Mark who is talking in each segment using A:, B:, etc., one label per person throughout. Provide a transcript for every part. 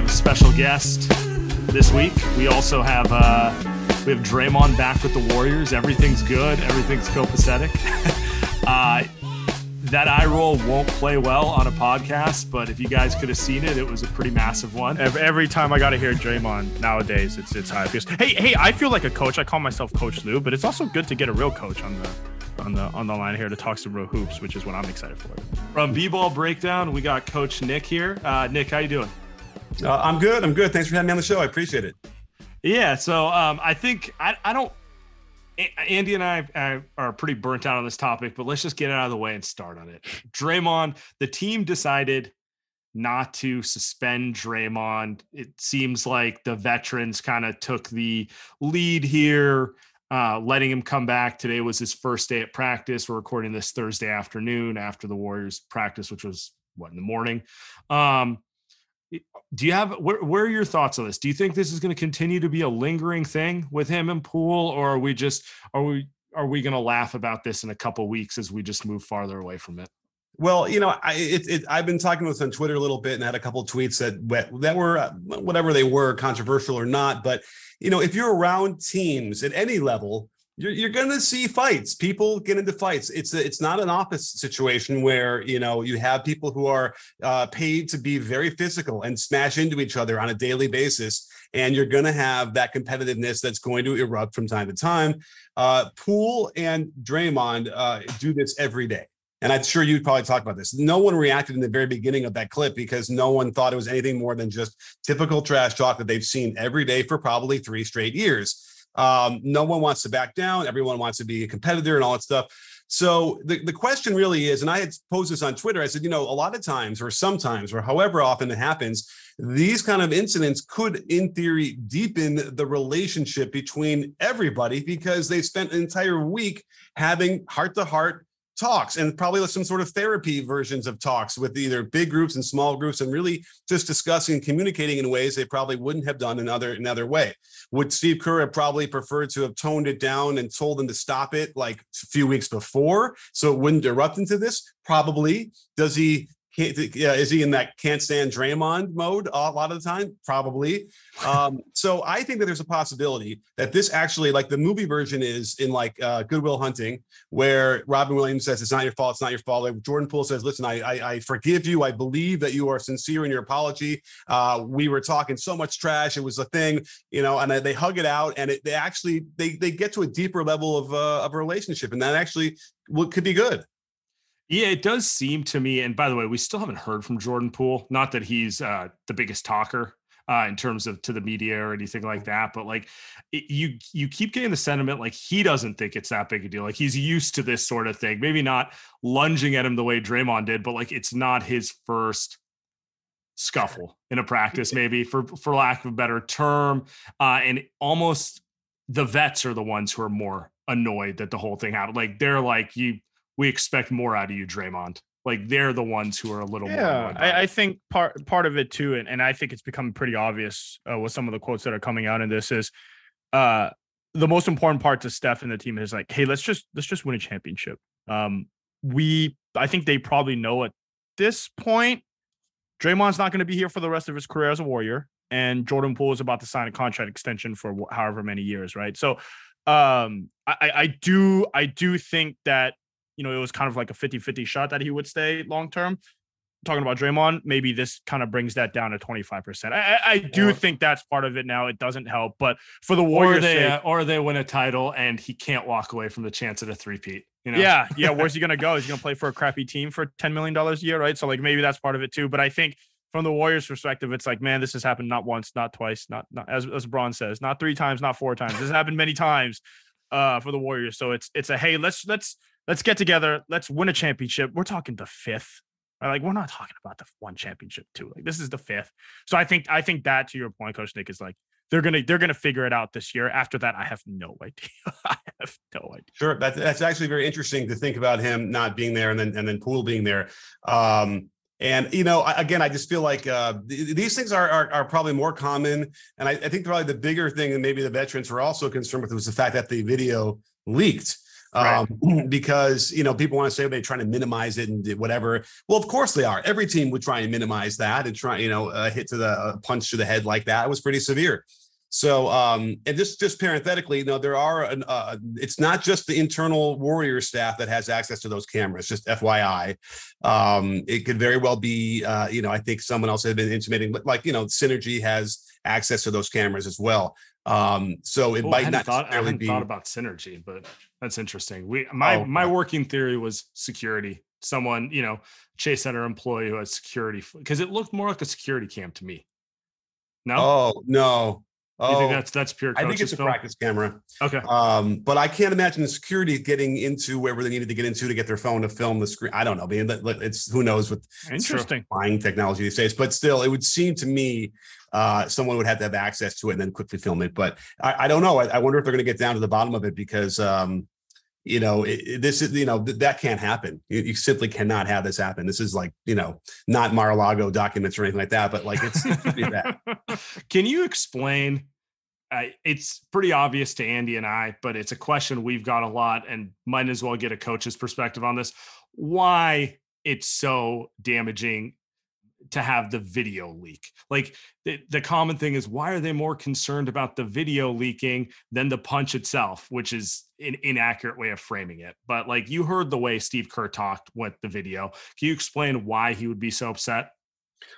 A: Have a special guest this week. We also have uh, we have Draymond back with the Warriors. Everything's good. Everything's copacetic. uh, that eye roll won't play well on a podcast, but if you guys could have seen it, it was a pretty massive one.
B: Every, every time I got to hear Draymond nowadays, it's it's high. Because hey, hey, I feel like a coach. I call myself Coach Lou, but it's also good to get a real coach on the on the on the line here to talk some real hoops, which is what I'm excited for.
A: From B-ball breakdown, we got Coach Nick here. Uh, Nick, how you doing?
C: Uh, I'm good. I'm good. Thanks for having me on the show. I appreciate it.
A: Yeah, so um, I think I, I don't. Andy and I, I are pretty burnt out on this topic, but let's just get it out of the way and start on it. Draymond, the team decided not to suspend Draymond. It seems like the veterans kind of took the lead here, uh, letting him come back. Today was his first day at practice. We're recording this Thursday afternoon after the Warriors practice, which was what in the morning. Um, do you have where, where are your thoughts on this? Do you think this is going to continue to be a lingering thing with him and Poole, or are we just are we are we going to laugh about this in a couple weeks as we just move farther away from it?
C: Well, you know, I it, it, I've been talking with on Twitter a little bit and had a couple tweets that that were uh, whatever they were, controversial or not. But you know, if you're around teams at any level, you're, you're going to see fights. People get into fights. It's a, it's not an office situation where you know you have people who are uh, paid to be very physical and smash into each other on a daily basis, and you're going to have that competitiveness that's going to erupt from time to time. Uh, Poole and Draymond uh, do this every day. And I'm sure you'd probably talk about this. No one reacted in the very beginning of that clip because no one thought it was anything more than just typical trash talk that they've seen every day for probably three straight years. Um, no one wants to back down. Everyone wants to be a competitor and all that stuff. So the, the question really is, and I had posed this on Twitter, I said, you know, a lot of times or sometimes or however often it happens, these kind of incidents could, in theory, deepen the relationship between everybody because they spent an entire week having heart to heart talks and probably some sort of therapy versions of talks with either big groups and small groups and really just discussing and communicating in ways they probably wouldn't have done another another way. Would steve kerr have probably preferred to have toned it down and told them to stop it like a few weeks before so it wouldn't erupt into this? Probably. Does he yeah, is he in that can't stand Draymond mode a lot of the time? Probably. Um, so I think that there's a possibility that this actually, like the movie version, is in like uh, Good Will Hunting, where Robin Williams says it's not your fault, it's not your fault. Like Jordan Poole says, "Listen, I, I, I forgive you. I believe that you are sincere in your apology. Uh, we were talking so much trash; it was a thing, you know." And they hug it out, and it, they actually they they get to a deeper level of uh, of a relationship, and that actually could be good.
A: Yeah, it does seem to me. And by the way, we still haven't heard from Jordan Poole. Not that he's uh, the biggest talker uh, in terms of to the media or anything like that, but like it, you you keep getting the sentiment like he doesn't think it's that big a deal. Like he's used to this sort of thing. Maybe not lunging at him the way Draymond did, but like it's not his first scuffle in a practice, maybe for for lack of a better term. Uh, and almost the vets are the ones who are more annoyed that the whole thing happened. Like they're like you we expect more out of you, Draymond. like they're the ones who are a little
B: yeah,
A: more.
B: I, I think part part of it too, and, and I think it's become pretty obvious uh, with some of the quotes that are coming out in this is uh the most important part to Steph and the team is like, hey, let's just let's just win a championship. Um, we I think they probably know at this point, Draymond's not going to be here for the rest of his career as a Warrior, and Jordan Poole is about to sign a contract extension for however many years, right? So, um, I, I do I do think that you know it was kind of like a 50-50 shot that he would stay long term. Talking about Draymond, maybe this kind of brings that down to 25%. I, I, do
A: Or-
B: think that's part of it now. It doesn't help, but for the
A: or
B: Warriors,
A: they
B: sake,
A: uh, or they win a title and he can't walk away from the chance at a three-peat. You know?
B: yeah, yeah. Where's he gonna go? Is he gonna play for a crappy team for ten million dollars a year, right? So like maybe that's part of it too. But I think from the Warriors' perspective, it's like, man, this has happened not once, not twice, not not as as Bron says, not three times, not four times. This has happened many times uh for the Warriors. So it's it's a hey, let's let's let's get together, let's win a championship. We're talking the fifth. Right? Like we're not talking about the one championship too. Like this is the fifth. So I think I think that to your point, Coach Nick, is like they're gonna they're gonna figure it out this year. After that, I have no idea. I have no idea.
C: Sure, that's that's actually very interesting to think about him not being there and then and then Poole being there. Um, and you know, again, I just feel like uh, th- these things are, are are probably more common. And I, I think probably the bigger thing, and maybe the veterans were also concerned with, was the fact that the video leaked. Um, because you know people want to say they're trying to minimize it and whatever. Well, of course they are. Every team would try and minimize that and try, you know, uh, hit to the punch to the head like that. It was pretty severe. So, um, and just just parenthetically, you know, there are an, uh, it's not just the internal warrior staff that has access to those cameras. Just FYI, um, it could very well be, uh, you know, I think someone else had been intimating, like you know, Synergy has access to those cameras as well. Um, so it
A: Oh,
C: might
A: hadn't thought, I hadn't
C: be.
A: thought about synergy, but that's interesting. We my
C: Oh,
A: my working theory was security. Someone, you know, Chase Center employee who has security because it looked more like a security cam to me. No,
C: Oh no!
A: you think
C: Oh,
A: that's that's pure.
C: I think it's a practice camera.
A: Okay,
C: Um, but I can't imagine the security getting into wherever they needed to get into to get their phone to film the screen. I don't know. I mean, it's who knows with
B: Interesting.
C: buying technology these days. But still, it would seem to me uh, someone would have to have access to it and then quickly film it. But I, I don't know. I, I wonder if they're going to get down to the bottom of it because um, you know it, it- this is you know th- that can't happen. You, you simply cannot have this happen. This is like you know not Mar-a-Lago documents or anything like that. But like it's, pretty bad.
A: Can you explain? Uh, it's pretty obvious to Andy and I, but it's a question we've got a lot, and might as well get a coach's perspective on this. Why it's so damaging to have the video leak? Like the, the common thing is, why are they more concerned about the video leaking than the punch itself, which is an inaccurate way of framing it. But like you heard the way Steve Kerr talked with the video. Can you explain why he would be so upset?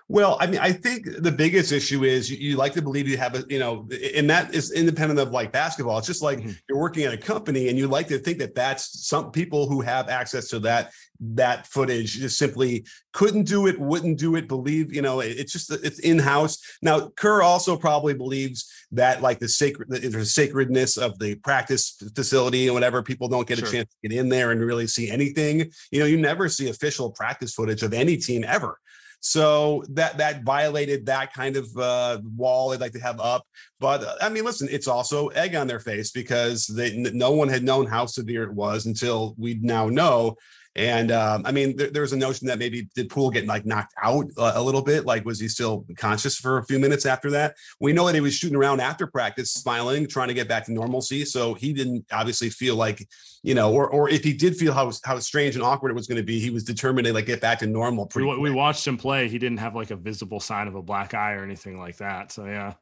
C: Well, I mean, I think the biggest issue is you, you like to believe you have a, you know, and that is independent of like basketball. It's just like
A: Mhm.
C: you're working at a company and you like to think that that's some people who have access to that that footage just simply couldn't do it, wouldn't do it, believe, you know, it- it's just it's in house. Now, Kerr also probably believes that like the sacred the sacredness of the practice facility and whatever people don't get
A: Sure.
C: a chance to get in there and really see anything. You know, you never see official practice footage of any team ever. So that that violated that kind of uh, wall they'd like to have up. But uh, I mean, listen, it's also egg on their face because they, no one had known how severe it was until we now know. And um, I mean, there, there was a notion that maybe did Poole get like knocked out uh, a little bit? Like, was he still conscious for a few minutes after that? We know that he was shooting around after practice, smiling, trying to get back to normalcy. So he didn't obviously feel like, you know, or or if he did feel how how strange and awkward it was going to be, he was determined to like get back to normal.
A: We,
C: Pretty
A: wa- we watched him play. He didn't have like a visible sign of a black eye or anything like that. So yeah.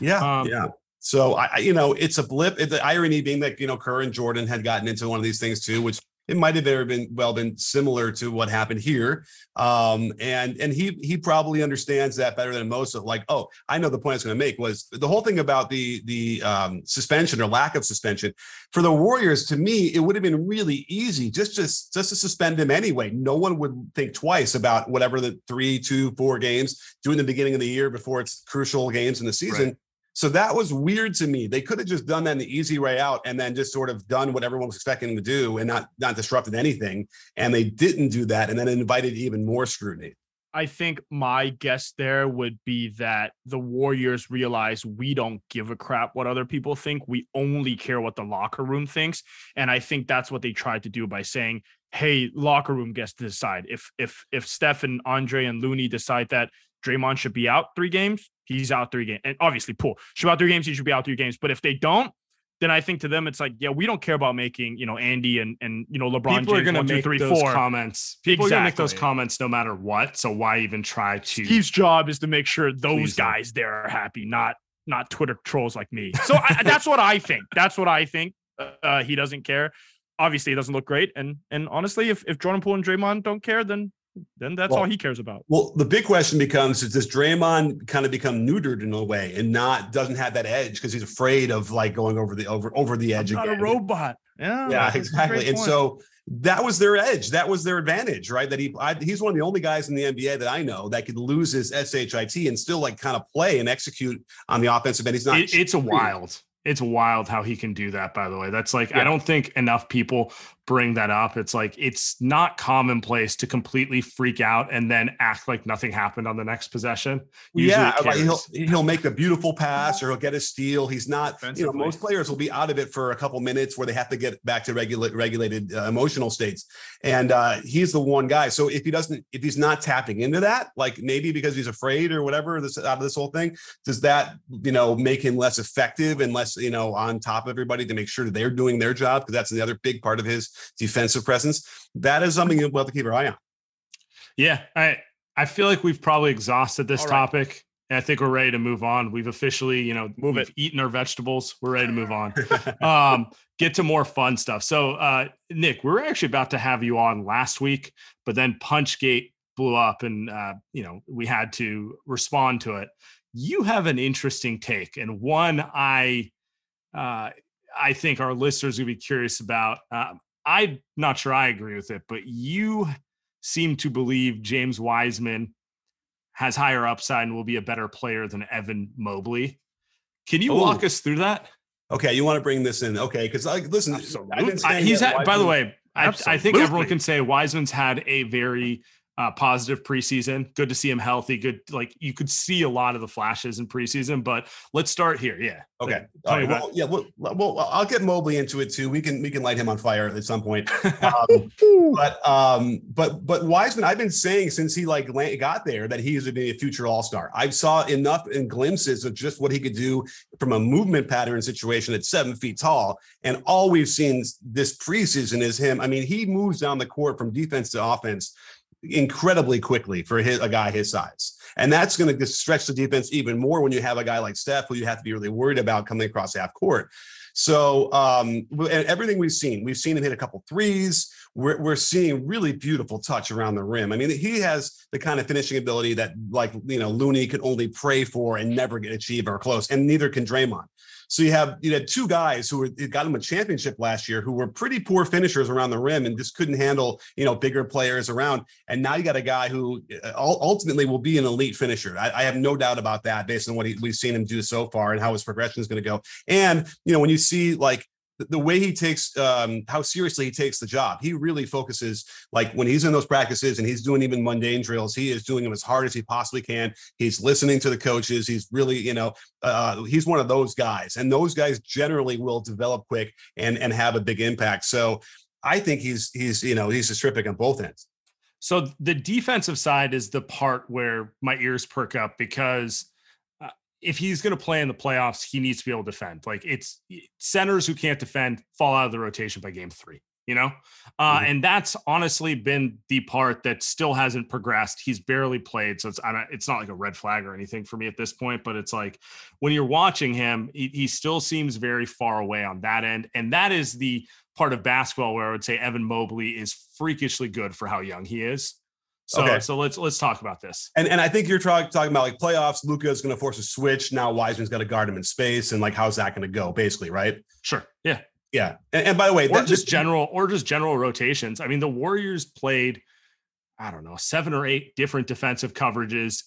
C: Yeah,
A: Um,
C: yeah. So I, I- you know, it's a blip. The irony being that you know Kerr and Jordan had gotten into one of these things too, which it might have very been well been similar to what happened here. Um, and and he he probably understands that better than most. Of like, oh, I know the point I was going to make was the whole thing about the the um, suspension or lack of suspension for the Warriors. To me, it would have been really easy just just just to suspend him anyway. No one would think twice about whatever the three, two, four games do in the beginning of the year before it's crucial games in the season. So that was weird to me. They could have just done that in the easy way out and then just sort of done what everyone was expecting them to do and not not disrupted anything. And they didn't do that and then invited even more scrutiny.
B: I think my guess there would be that the Warriors realize we don't give a crap what other people think. We only care what the locker room thinks. And I think that's what they tried to do by saying, hey, locker room gets to decide. If if if Steph and Andre and Looney decide that Draymond should be out three games, he's out three games. And obviously, Poole should be out three games, he should be out three games. But if they don't, then I think to them it's like, yeah, we don't care about making you know Andy and and you know LeBron.
A: People
B: James,
A: are going to
B: one, two,
A: make
B: three,
A: those
B: four.
A: comments. People are going to make those comments no matter what. So why even try to?
B: Steve's job is to make sure those guys there are happy, not not Twitter trolls like me. So I, that's what I think. That's what I think. Uh, he doesn't care. Obviously, it doesn't look great. And and honestly, if if Jordan Poole and Draymond don't care, then then that's
C: Well,
B: all he cares about.
C: Well, the big question becomes: Is does Draymond kind of become neutered in a way, and not doesn't have that edge because he's afraid of like going over the over over the edge
B: I'm not
C: again?
B: a robot. Yeah,
C: yeah, exactly. And so that was their edge. That was their advantage, right? That he I, he's one of the only guys in the NBA that I know that could lose his shit and still like kind of play and execute on the offensive end. He's not.
A: It- it's a wild. It's wild how he can do that. By the way, that's like I don't think enough people bring that up. It's like it's not commonplace to completely freak out and then act like nothing happened on the next possession. Usually
C: yeah, like he'll he'll make a beautiful pass or he'll get a steal. He's not, you know, most players will be out of it for a couple minutes where they have to get back to regulate regulated uh, emotional states, and uh, he's the one guy. So if he doesn't, if he's not tapping into that, like maybe because he's afraid or whatever, this out of this whole thing, does that you know make him less effective and less you know on top of everybody to make sure that they're doing their job because that's the other big part of his defensive presence. That is something we'll have to keep our eye on.
A: Yeah, I I feel like we've probably exhausted this
B: All right.
A: topic. And I think we're ready to move on. We've officially, you know,
B: Move
A: we've
B: it.
A: eaten our vegetables. We're ready to move on. um, get to more fun stuff. So, uh, Nick, we were actually about to have you on last week, but then Punchgate blew up, and uh, you know we had to respond to it. You have an interesting take, and one I, uh, I think our listeners would be curious about. Um, I'm not sure I agree with it, but you seem to believe James Wiseman has higher upside and will be a better player than Evan Mobley. Can you walk
C: Oh.
A: us through that?
C: Okay, you want to bring this in? Okay, because like, listen,
A: I, he's had, by the way, I, I think everyone can say Wiseman's had a very uh, positive preseason. Good to see him healthy. Good, like you could see a lot of the flashes in preseason. But let's start here. Yeah.
C: Okay.
A: Like,
C: All right.
A: about-
C: Well, yeah. Well, well, I'll get Mobley into it too. We can we can light him on fire at some point. Um, but um, but but Wiseman, I've been saying since he like got there that he is going to be a future All Star. I saw enough in glimpses of just what he could do from a movement pattern situation at seven feet tall, and all we've seen this preseason is him. I mean, he moves down the court from defense to offense incredibly quickly for his, a guy his size. And that's going to stretch the defense even more when you have a guy like Steph, who you have to be really worried about coming across half court. So, um, and everything we've seen, we've seen him hit a couple threes. We're, we're seeing really beautiful touch around the rim. I mean, he has the kind of finishing ability that, like, you know, Looney could only pray for and never get achieve or close, and neither can Draymond. So you have you had two guys who were, got him a championship last year who were pretty poor finishers around the rim and just couldn't handle you know bigger players around. And now you got a guy who uh, ultimately will be an elite finisher. I, I have no doubt about that based on what he, we've seen him do so far and how his progression is going to go. And you know when you see like the- way he takes um how seriously he takes the job. He really focuses like when he's in those practices and he's doing even mundane drills he is doing them as hard as he possibly can. He's listening to the coaches. He's really you know uh he's one of those guys and those guys generally will develop quick and and have a big impact. So i think he's he's you know he's just terrific on both ends.
A: So the defensive side is the part where my ears perk up because if he's going to play in the playoffs, he needs to be able to defend. Like it's centers who can't defend fall out of the rotation by game three. You know, uh,
C: Mhm.
A: and that's honestly been the part that still hasn't progressed. He's barely played, so it's I don't, it's not like a red flag or anything for me at this point. But it's like when you're watching him, he, he still seems very far away on that end, and that is the part of basketball where I would say Evan Mobley is freakishly good for how young he is. So,
C: Okay.
A: so let's let's talk about this.
C: and and i think you're talking talking about like playoffs Luka is going to force a switch now wiseman's got to guard him in space and like how's that going to go basically right
A: Sure, yeah,
C: yeah and, and by the way
A: or
C: that,
A: just general or just general rotations. I mean, the Warriors played, I don't know, seven or eight different defensive coverages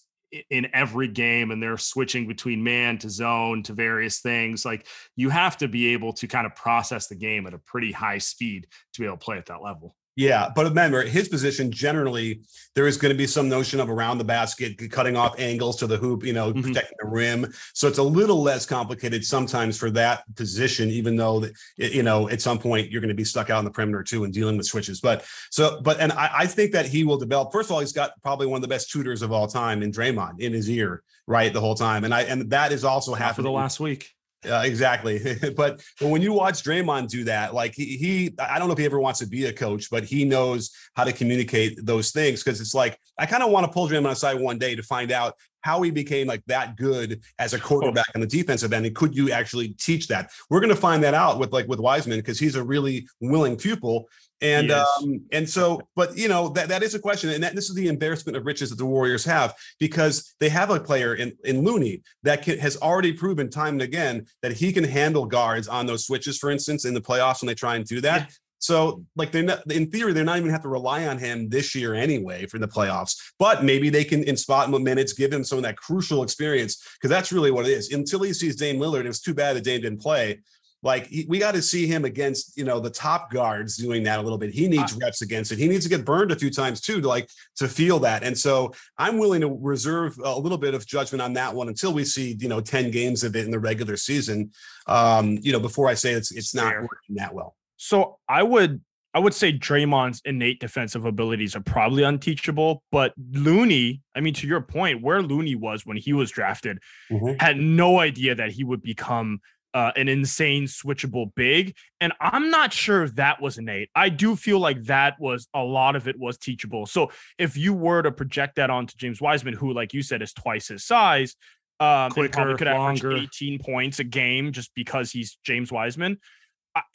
A: in every game, and they're switching between man to zone to various things. Like you have to be able to kind of process the game at a pretty high speed to be able to play at that level.
C: Yeah, but remember, his position generally there is going to be some notion of around the basket, cutting off angles to the hoop, you know, mm-hmm. protecting the rim. So it's a little less complicated sometimes for that position, even though that you know at some point you're going to be stuck out on the perimeter too and dealing with switches. But so, but and I, I think that he will develop. First of all, he's got probably one of the best tutors of all time in Draymond in his ear, right, the whole time, and I and that is also happening
A: for the last week.
C: Uh, exactly. but, when you watch Draymond do that, like he, he, I don't know if he ever wants to be a coach, but he knows how to communicate those things. Cause it's like, I kind of want to pull Draymond aside one day to find out how he became like that good as a quarterback on the defensive end. And could you actually teach that? We're going to find that out with like with Wiseman because he's a really willing pupil. And um, and so, but you know that that is a question, and that, this is the embarrassment of riches that the Warriors have because they have a player in in Looney that can, has already proven time and again that he can handle guards on those switches, for instance, in the playoffs when they try and do that. So, like, they're not, in theory, they're not even have to rely on him this year anyway for the playoffs. But maybe they can, in spot minutes, give him some of that crucial experience because that's really what it is. Until he sees Dame Lillard, it was too bad that Dame didn't play. Like he, we got to see him against you know the top guards doing that a little bit. He needs uh, reps against it. He needs to get burned a few times too to like to feel that. And so I'm willing to reserve a little bit of judgment on that one until we see you know 10 games of it in the regular season. Um, you know before I say it's it's not working that well.
B: So I would I would say Draymond's innate defensive abilities are probably unteachable, but Looney, I mean, to your point, where Looney was when he was drafted, mm-hmm. had no idea that he would become uh, an insane switchable big. And I'm not sure that was innate. I do feel like that was a lot of it was teachable. So if you were to project that onto James Wiseman, who, like you said, is twice his size, um, Quicker, probably could longer. average 18 points a game just because he's James Wiseman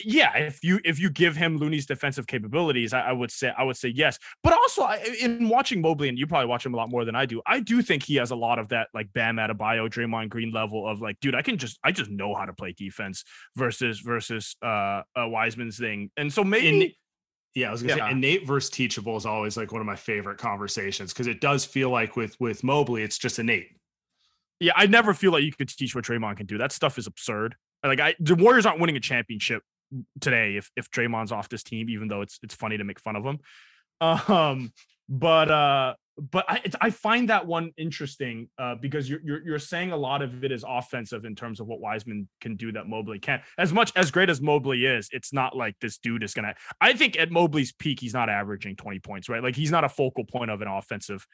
B: yeah, if you if you give him Looney's defensive capabilities, I, I, would say I would say yes. But also, I, in watching Mobley, and you probably watch him a lot more than I do, I do think he has a lot of that like Bam Adebayo, Draymond Green level of like, dude, I can just I just know how to play defense versus versus uh, uh Wiseman's thing. And so maybe. In,
A: yeah, I was gonna yeah. say innate versus teachable is always like one of my favorite conversations because it does feel like with with Mobley, it's just innate.
B: Yeah, I never feel like you could teach what Draymond can do. That stuff is absurd. Like I, the Warriors aren't winning a championship today if if Draymond's off this team, even though it's it's funny to make fun of him. Um, but uh, but I I find that one interesting uh, because you're, you're you're saying a lot of it is offensive in terms of what Wiseman can do that Mobley can't. As much as great as Mobley is, it's not like this dude is gonna. I think at Mobley's peak, he's not averaging 20 points, right? Like he's not a focal point of an offensive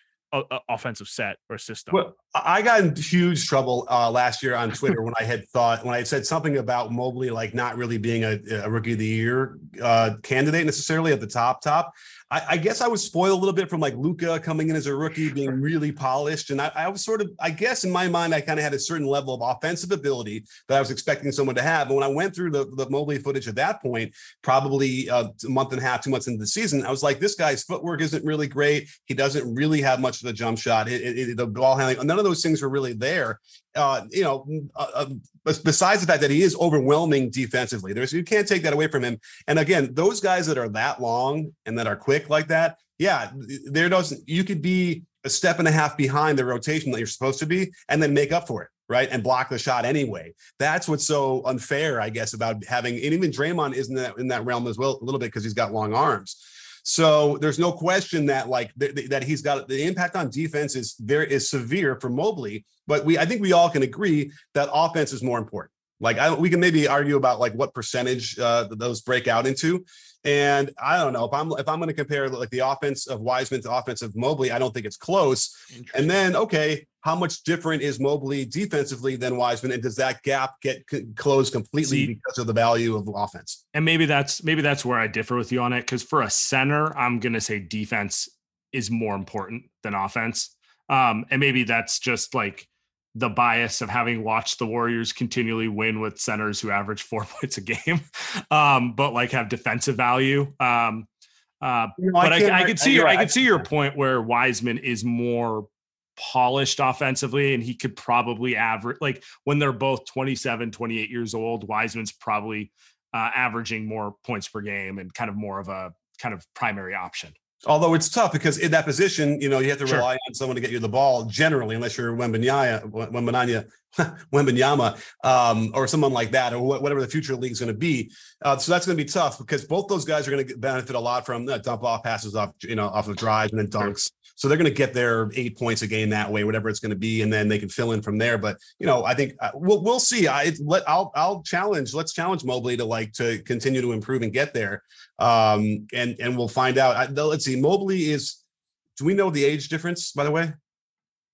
B: offensive set or system.
C: Well, I got in huge trouble uh, last year on Twitter when I had thought when I had said something about Mobley like not really being a, a rookie of the year uh, candidate necessarily at the top top. I, I, guess I was spoiled a little bit from like Luka coming in as a rookie, being really polished. And I, I was sort of, I guess in my mind, I kind of had a certain level of offensive ability that I was expecting someone to have. But when I went through the, the Mobley footage at that point, probably uh, a month and a half, two months into the season, I was like, this guy's footwork isn't really great. He doesn't really have much of the jump shot. It, it, the ball handling, none of those things were really there. Uh, you know, uh, uh besides the fact that he is overwhelming defensively, there's you can't take that away from him. And again, those guys that are that long and that are quick like that, yeah, there doesn't. You could be a step and a half behind the rotation that you're supposed to be, and then make up for it, right? And block the shot anyway. That's what's so unfair, I guess, about having. And even Draymond is in that in that realm as well, a little bit because he's got long arms. So there's no question that like th- th- that he's got the impact on defense is very is severe for Mobley. But we I think we all can agree that offense is more important. Like I, we can maybe argue about like what percentage uh, those break out into. And I don't know if I'm if I'm going to compare like the offense of Wiseman to offense of Mobley, I don't think it's close. And then okay, how much different is Mobley defensively than Wiseman, and does that gap get c- closed completely See, because of the value of offense?
A: And maybe that's maybe that's where I differ with you on it. Because for a center, I'm going to say defense is more important than offense. Um, and maybe that's just like the bias of having watched the Warriors continually win with centers who average four points a game, um, but like have defensive value. Um, uh, you know, but I, I, I could see your, I could see your point where Wiseman is more polished offensively and he could probably average like when they're both 27 28 years old wiseman's probably uh, averaging more points per game and kind of more of a kind of primary option
C: Although it's tough because in that position, you know, you have to sure. rely on someone to get you the ball generally, unless you're Wembanyama, Wembanyama, Wembanyama um, or someone like that, or whatever the future league is going to be. Uh, so that's going to be tough because both those guys are going to benefit a lot from uh, dump off passes off, you know, off of drives and then dunks. So they're going to get their eight points a game that way, whatever it's going to be, and then they can fill in from there. But you know, I think uh, we'll we'll see. I let I'll I'll challenge. Let's challenge Mobley to like to continue to improve and get there. Um, and and we'll find out. I, let's see. Mobley is. Do we know the age difference? By the way,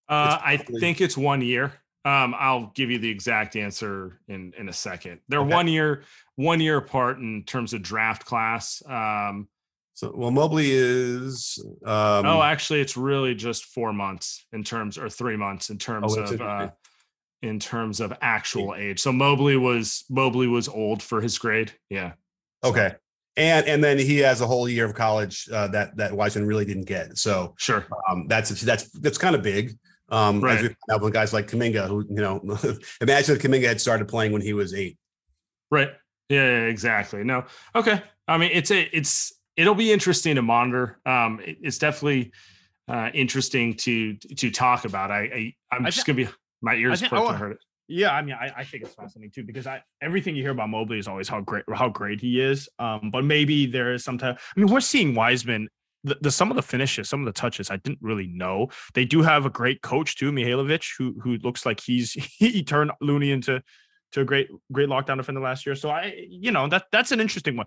A: uh, I think it's one year. Um, I'll give you the exact answer in in a second. They're okay. one year one year apart in terms of draft class. Um,
C: so, well, Mobley is. Um,
A: oh, actually, it's really just four months in terms, or three months in terms oh, of, uh, in terms of actual age. So Mobley was Mobley was old for his grade. Yeah.
C: Okay. And and then he has a whole year of college uh, that that Wiseman really didn't get. So
A: sure,
C: um, that's that's that's kind of big. Um, right. As we with guys like Kuminga, who you know, imagine if Kuminga had started playing when he was eight.
A: Right. Yeah, yeah, exactly. No. Okay. I mean, it's a it's it'll be interesting to monitor. Um, it, it's definitely uh, interesting to to talk about. I, I am just gonna be my ears perked to heard it.
B: Yeah, I mean, I, I think it's fascinating too because I everything you hear about Mobley is always how great how great he is. Um, but maybe there is some type. I mean, we're seeing Wiseman. The, the some of the finishes, some of the touches, I didn't really know. They do have a great coach too, Milojevic, who who looks like he's he turned Looney into to a great great lockdown defender last year. So I, you know, that that's an interesting one.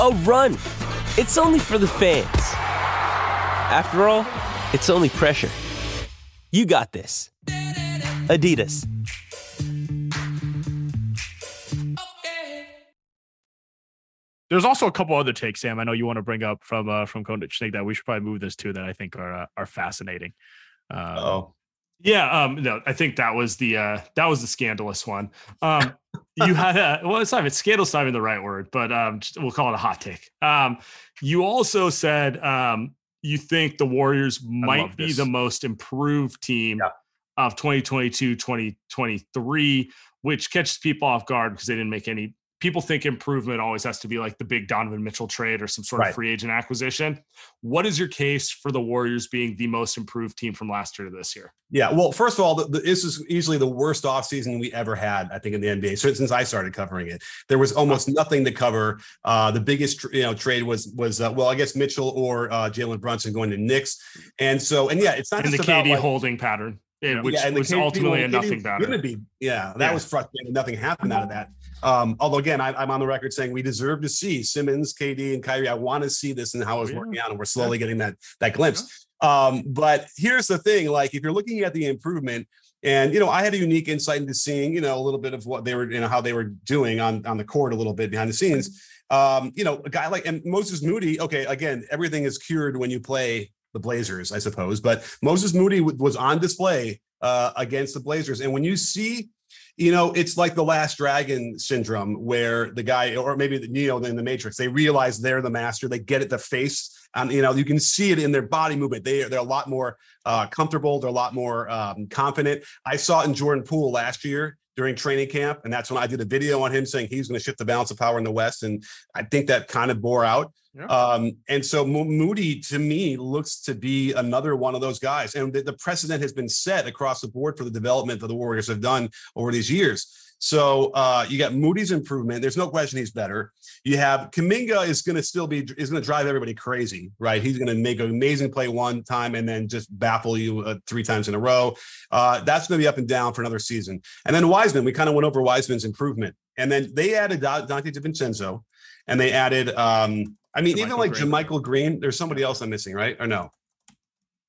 D: a run. It's only for the fans. After all, it's only pressure. You got this. Adidas.
B: There's also a couple other takes, Sam. I know you want to bring up from uh, from Konich that we should probably move this to that I think are uh, are fascinating.
A: Um, oh, yeah, um, no, I think that was the uh, that was the scandalous one. Um, you had a well, it's not even scandalous, not even the right word, but um, just, we'll call it a hot take. Um, you also said um, you think the Warriors might be the most improved team yeah. of 2022 2023, which catches people off guard because they didn't make any people think improvement always has to be like the big Donovan Mitchell trade or some sort right. of free agent acquisition. What is your case for the Warriors being the most improved team from last year to this year?
C: Yeah, well, first of all, the, the, this is easily the worst offseason we ever had, I think, in the NBA so, since I started covering it. There was almost nothing to cover. Uh, the biggest you know trade was was uh, well, I guess Mitchell or uh, Jalen Brunson going to Knicks, and so and yeah, it's not
A: and the KD like, holding pattern. It, which yeah, was ultimately a nothing better.
C: Be, yeah, that yeah. was frustrating. Nothing happened out of that. Um, although again, I, am on the record saying we deserve to see Simmons, KD, and Kyrie. I want to see this and how it's yeah. working out, and we're slowly getting that that glimpse. Um, but here's the thing: like if you're looking at the improvement, and you know, I had a unique insight into seeing, you know, a little bit of what they were, you know, how they were doing on on the court, a little bit behind the scenes. Um, you know, a guy like and Moses Moody. Okay, again, everything is cured when you play the Blazers, I suppose. But Moses Moody was on display uh, against the Blazers, and when you see you know, it's like the last dragon syndrome where the guy, or maybe the Neo in the Matrix, they realize they're the master. They get it the face. And you know, you can see it in their body movement. They they're a lot more uh, comfortable. They're a lot more um, confident. I saw it in Jordan Poole last year during training camp, and that's when I did a video on him saying he's going to shift the balance of power in the West, and I think that kind of bore out. Yeah. Um, and so Moody to me looks to be another one of those guys, and the, the precedent has been set across the board for the development that the Warriors have done over these years. So uh, you got Moody's improvement. There's no question he's better. You have Kuminga is going to still be is going to drive everybody crazy, right? He's going to make an amazing play one time and then just baffle you uh, three times in a row. Uh, that's going to be up and down for another season. And then Wiseman, we kind of went over Wiseman's improvement, and then they added Donte DiVincenzo, and they added. Um, I mean, even like Green. JaMychal Green. There's somebody else I'm missing, right? Or no?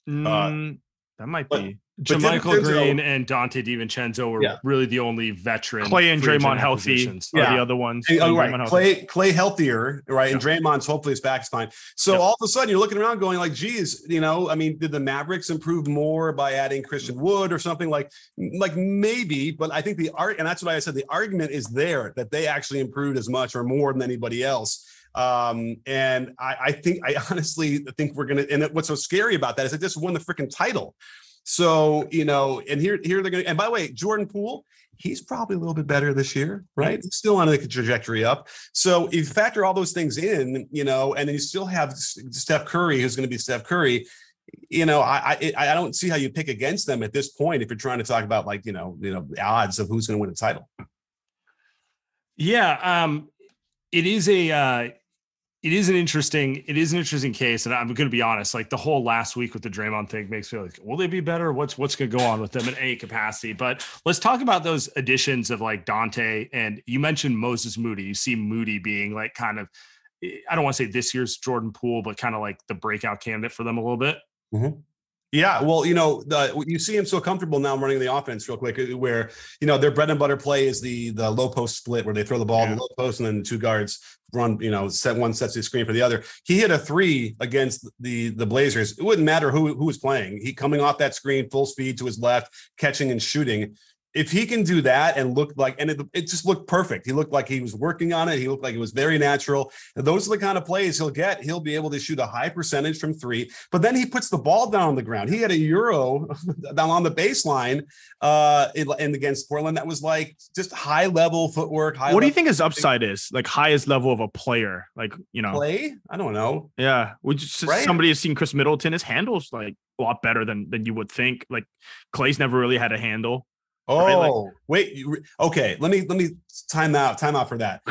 B: Mm, that might be.
A: JaMychal Green and Donte DiVincenzo were yeah. really the only veteran.
B: Klay and Draymond healthy yeah. the other ones.
C: And, oh, right. Klay, Klay healthier, right? Yeah. And Draymond's hopefully his back's fine. So all of a sudden you're looking around going like, geez, you know, I mean, did the Mavericks improve more by adding Christian Wood or something like, like maybe, but I think the art, and that's what I said, the argument is there that they actually improved as much or more than anybody else. Um, and I, I think, I honestly think we're to, and what's so scary about that is they just won the freaking title. So, you know, and here, here they're going to, and by the way, Jordan Poole, he's probably a little bit better this year, right? He's still on a trajectory up. So if you factor all those things in, you know, and then you still have Steph Curry, who's going to be Steph Curry, you know, I, I I don't see how you pick against them at this point if you're trying to talk about like you know you know odds of who's going to win a title.
A: Yeah, um, it is a uh, it is an interesting it is an interesting case and i'm going to be honest like the whole last week with the Draymond thing makes me like will they be better? What's what's going to go on with them in any capacity? But let's talk about those additions of like Donte and you mentioned Moses Moody. You see Moody being like kind of I don't want to say this year's Jordan Poole but kind of like the breakout candidate for them a little bit.
C: Mm-hmm. Yeah, well, you know, the, you see him so comfortable now running the offense real quick, uh, where you know their bread and butter play is the the low post split, where they throw the ball yeah. the low post and then the two guards run, you know, set one sets the screen for the other. He hit a three against the the Blazers. It wouldn't matter who who was playing. He coming off that screen, full speed to his left, catching and shooting if he can do that and look like, and it, it, just looked perfect. He looked like he was working on it. He looked like it was very natural. And those are the kind of plays he'll get. He'll be able to shoot a high percentage from three, but then he puts the ball down on the ground. He had a euro down on the baseline uh, in, in, against Portland. That was like just high level footwork. High
B: what do you think his upside is? Like highest level of a player? Like you know,
C: play? I don't know.
B: Yeah, would just right? somebody has seen Khris Middleton? His handles like a lot better than than you would think. Like Klay's never really had a handle.
C: Oh, right? like, wait. Okay, let me let me time out. Time out for that.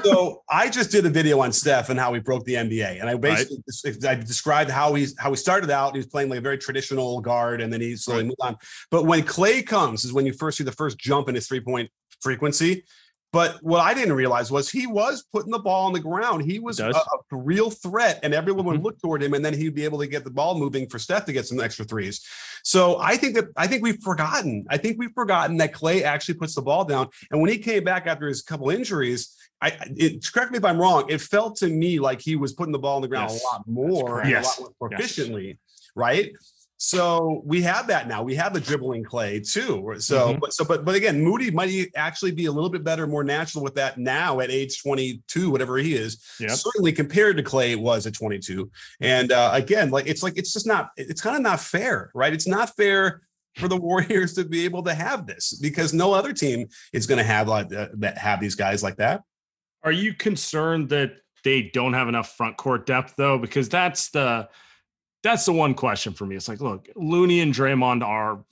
C: so I just did a video on Steph and how he broke the NBA, and I basically right. I described how he's how he started out. He was playing like a very traditional guard, and then he slowly right. moved on. But when Klay comes, is when you first see the first jump in his three point frequency. But what I didn't realize was he was putting the ball on the ground. He was a, a, real threat, and everyone would mm-hmm. look toward him, and then he'd be able to get the ball moving for Steph to get some extra threes. So I think that I think we've forgotten. I think we've forgotten that Klay actually puts the ball down. And when he came back after his couple injuries, I it, correct me if I'm wrong. It felt to me like he was putting the ball on the ground yes. a lot more, yes. a lot more proficiently, yes. right? So we have that now. We have the dribbling Klay too. So, mm-hmm. but so, but, but again, Moody might actually be a little bit better, more natural with that now at age 22, whatever he is. Yep. Certainly compared to Klay was at 22. And uh, again, like it's like it's just not. It's kind of not fair, right? It's not fair for the Warriors to be able to have this because no other team is going to have like uh, that have these guys like that.
A: Are you concerned that they don't have enough front court depth though? Because that's the that's the one question for me. It's like, look, Looney and Draymond are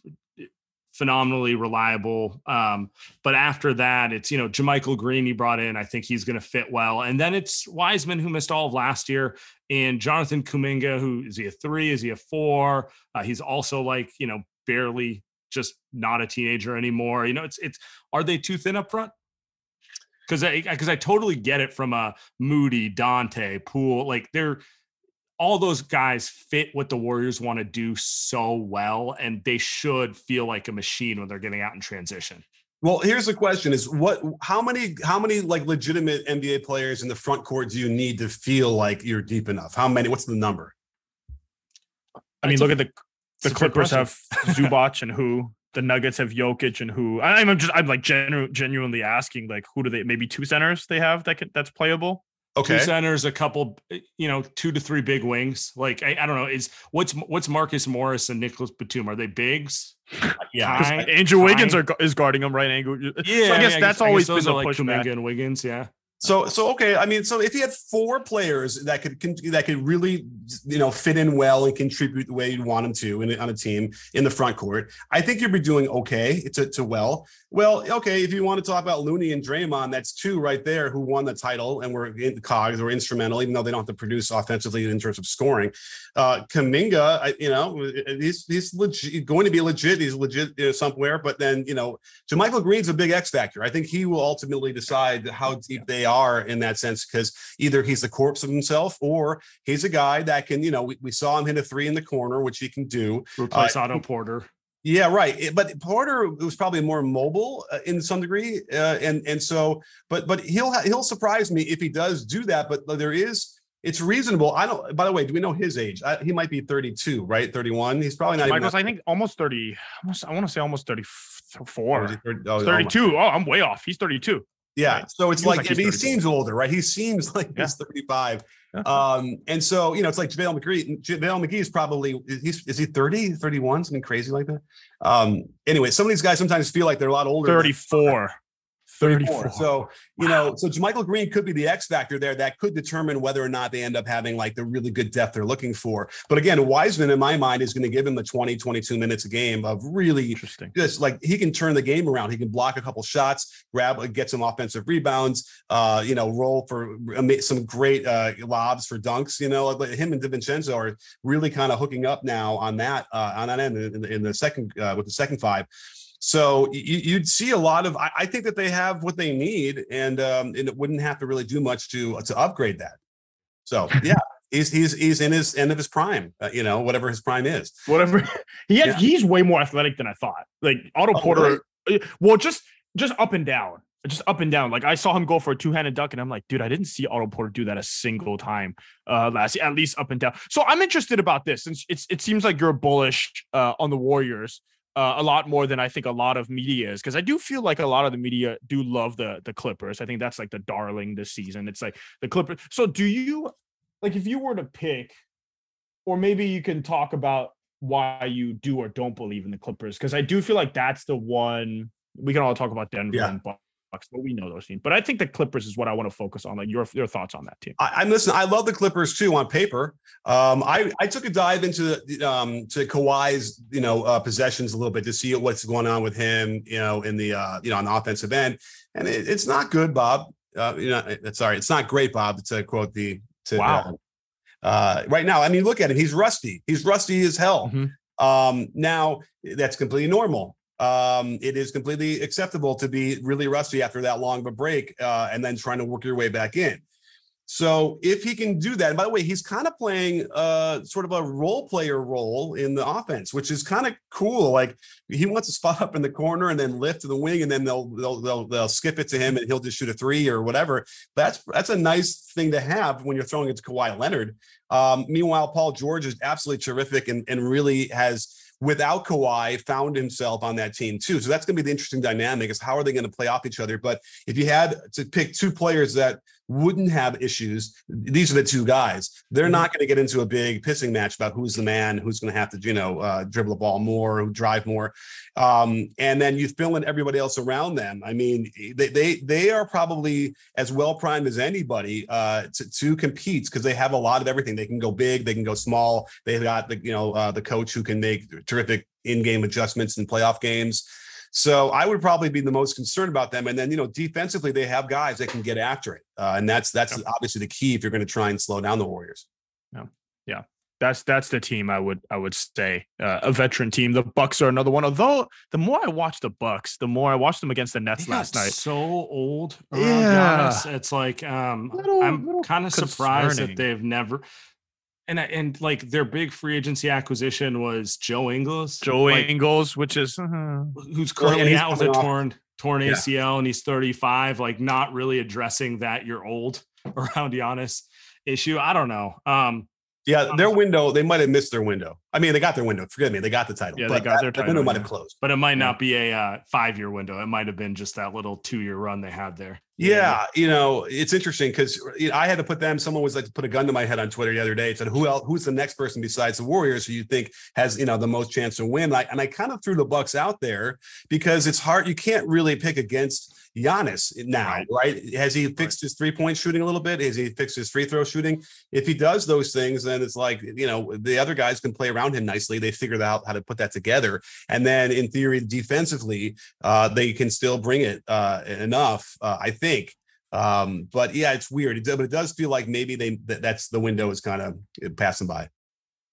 A: phenomenally reliable. Um, but after that, it's you know JaMychal Green he brought in. I think he's going to fit well. And then it's Wiseman who missed all of last year, and Jonathan Kuminga who is he a three? Is he a four? Uh, he's also like you know barely just not a teenager anymore. You know, it's it's are they too thin up front? Because I because I totally get it from a Moody, Donte Poole. Like they're all those guys fit what the Warriors want to do so well, and they should feel like a machine when they're getting out in transition.
C: Well, here's the question: Is what? How many? How many like legitimate NBA players in the front court do you need to feel like you're deep enough? How many? What's the number?
B: I mean, look at the the Clippers have Zubac and who. The Nuggets have Jokic and who. I'm just I'm like genu- genuinely asking like who do they maybe two centers they have that can, that's playable.
C: Okay.
A: Two centers, a couple, you know, two to three big wings. Like I, I don't know, is what's what's Marcus Morris and Nicolas Batum? Are they bigs?
C: Yeah.
A: Kind-
B: Andrew Wiggins are, is guarding him right angle.
A: Yeah,
B: so I guess that's always been
A: those
B: the
A: are like
B: pushback.
A: Kuminga and Wiggins. Yeah,
C: So so okay, I mean, so if he had four players that could that could really you know fit in well and contribute the way you'd want them to in, on a team in the front court, I think you'd be doing okay to, to well. Well, okay, if you want to talk about Looney and Draymond, that's two right there who won the title and were in cogs or instrumental, even though they don't have to produce offensively in terms of scoring. Uh, Kuminga, I, you know, he's he's legit, going to be legit. He's legit you know, somewhere, but then you know, so Michael Green's a big X factor. I think he will ultimately decide how deep they are in that sense because either he's the corpse of himself or he's a guy that can, you know, we, we saw him hit a three in the corner, which he can do.
A: replace Otto Porter.
C: Yeah, right. But Porter was probably more mobile uh, in some degree, uh, and and so, but but he'll he'll surprise me if he does do that. But there is. It's reasonable. I don't. By the way, do we know his age? I, he might be 32, right? 31. He's probably not.
B: Michael's, I think, almost 30. Almost, I want to say almost
C: or
B: 34.
C: he 30 oh, oh
B: 32. Oh, I'm way off. He's 32.
C: Yeah.
B: Right.
C: So it's
B: Feels
C: like,
B: like
C: he seems older, right? He seems like
B: Yeah.
C: he's 35.
B: Yeah.
C: Um, and so, you know, it's like JaVale McGee. JaVale McGee is probably, he's, is he 30, 31, something crazy like that? Um, anyway, some of these guys sometimes feel like they're a lot older. than-
B: 34. 34.
C: So, you know, so Michael Green could be the X factor there that could determine whether or not they end up having like the really good depth they're looking for. But again, Wiseman, in my mind, is going to give him the 20, 22 minutes a game of really
B: Interesting.
C: just like he can turn the game around. He can block a couple shots, grab, get some offensive rebounds, uh, you know, roll for some great uh, lobs for dunks. You know, like him and DiVincenzo are really kind of hooking up now on that uh, on that end in, the- in the second uh, with the second five. So you, you'd see a lot of. I, I think that they have what they need, and um, and it wouldn't have to really do much to to upgrade that. So yeah. He's, he's he's in his end of his prime, uh, you know, whatever his prime is.
B: Whatever. He has,
C: Yeah.
B: he's way more athletic than I thought. Like Otto
C: Oh,
B: Porter. uh, Well, just just up and down. Just up and down. Like I saw him go for a two-handed duck, and I'm like, dude, I didn't see Otto Porter do that a single time uh last year, at least up and down. So I'm interested about this since it's it seems like you're bullish uh on the Warriors. Uh, a lot more than I think a lot of media is because I do feel like a lot of the media do love the the Clippers. I think that's like the darling this season. It's like the Clippers. So do you like if you were to pick, or maybe you can talk about why you do or don't believe in the Clippers because I do feel like that's the one we can all talk about Denver
C: Yeah.
B: and Bucks, but we know those teams. But I think the Clippers is what I want to focus on. Like your your thoughts on that team.
C: I, I'm listening. I love the Clippers too on paper. Um, I I took a dive into the, um, to Kawhi's you know uh, possessions a little bit to see what's going on with him. You know in the uh, you know on the offensive end, and it, it's not good, Bob. Uh, you know, sorry, it's not great, Bob. To quote the to,
B: Wow.
C: uh, right now, I mean, look at him. He's rusty. He's rusty as hell.
B: Mhm.
C: Um, now that's completely normal. Um, it is completely acceptable to be really rusty after that long of a break, uh, and then trying to work your way back in. So if he can do that, and by the way, he's kind of playing uh sort of a role player role in the offense, which is kind of cool. Like he wants to spot up in the corner and then lift to the wing, and then they'll they'll they'll, they'll skip it to him, and he'll just shoot a three or whatever. That's that's a nice thing to have when you're throwing it to Kawhi Leonard. Um, meanwhile, Paul George is absolutely terrific and and really has without Kawhi found himself on that team too. So that's going to be the interesting dynamic is how are they going to play off each other? But if you had to pick two players that wouldn't have issues, these are the two guys. They're not going to get into a big pissing match about who's the man, who's going to have to, you know, uh, dribble the ball more, drive more. Um, and then you fill in everybody else around them. I mean, they they they are probably as well primed as anybody uh, to, to compete because they have a lot of everything. They can go big, they can go small. They've got the you know uh, the coach who can make terrific in-game adjustments in playoff games. So I would probably be the most concerned about them. And then you know defensively, they have guys that can get after it, uh, and that's that's obviously the key if you're going to try and slow down the Warriors. Yeah. Yeah.
B: That's that's the team I would I would say uh, a veteran team. The Bucks are another one. Although the more I watch the Bucks, the more I watched them against the Nets
A: They got
B: last night.
A: so old around
B: Yeah.
A: Giannis. It's like um
B: Little-
A: I'm kind of surprised that they've never and and like their big free agency acquisition was Joe Ingles.
B: Joe
A: like,
B: Ingles, which is uh,
A: who's currently
C: he's
A: out with a
C: coming off-
A: torn torn
C: Yeah.
A: ACL and he's 35, like not really addressing that you're old around Giannis issue. I don't know. Um
C: Yeah, their window, they might have missed their window. I mean, they got their window. Forgive me, they got the title.
B: Yeah, they got their
C: the
B: title,
C: window might have closed.
A: But it might not be a uh, five year window. It might have been just that little two year run they had there.
C: Yeah, you know, it's interesting because you know, I had to put them. Someone was like to put a gun to my head on Twitter the other day. It said, "Who else? Who's the next person besides the Warriors who you think has you know the most chance to win?" I, and I kind of threw the Bucks out there because it's hard. You can't really pick against Giannis now, right? Has he fixed his three point shooting a little bit? Has he fixed his free throw shooting? If he does those things, then it's like you know the other guys can play around him nicely. They figured out how to put that together, and then in theory, defensively, uh, they can still bring it uh, enough. Uh, I think. Um, but yeah, it's weird. It, but it does feel like maybe they that, that's the window is kind of passing by.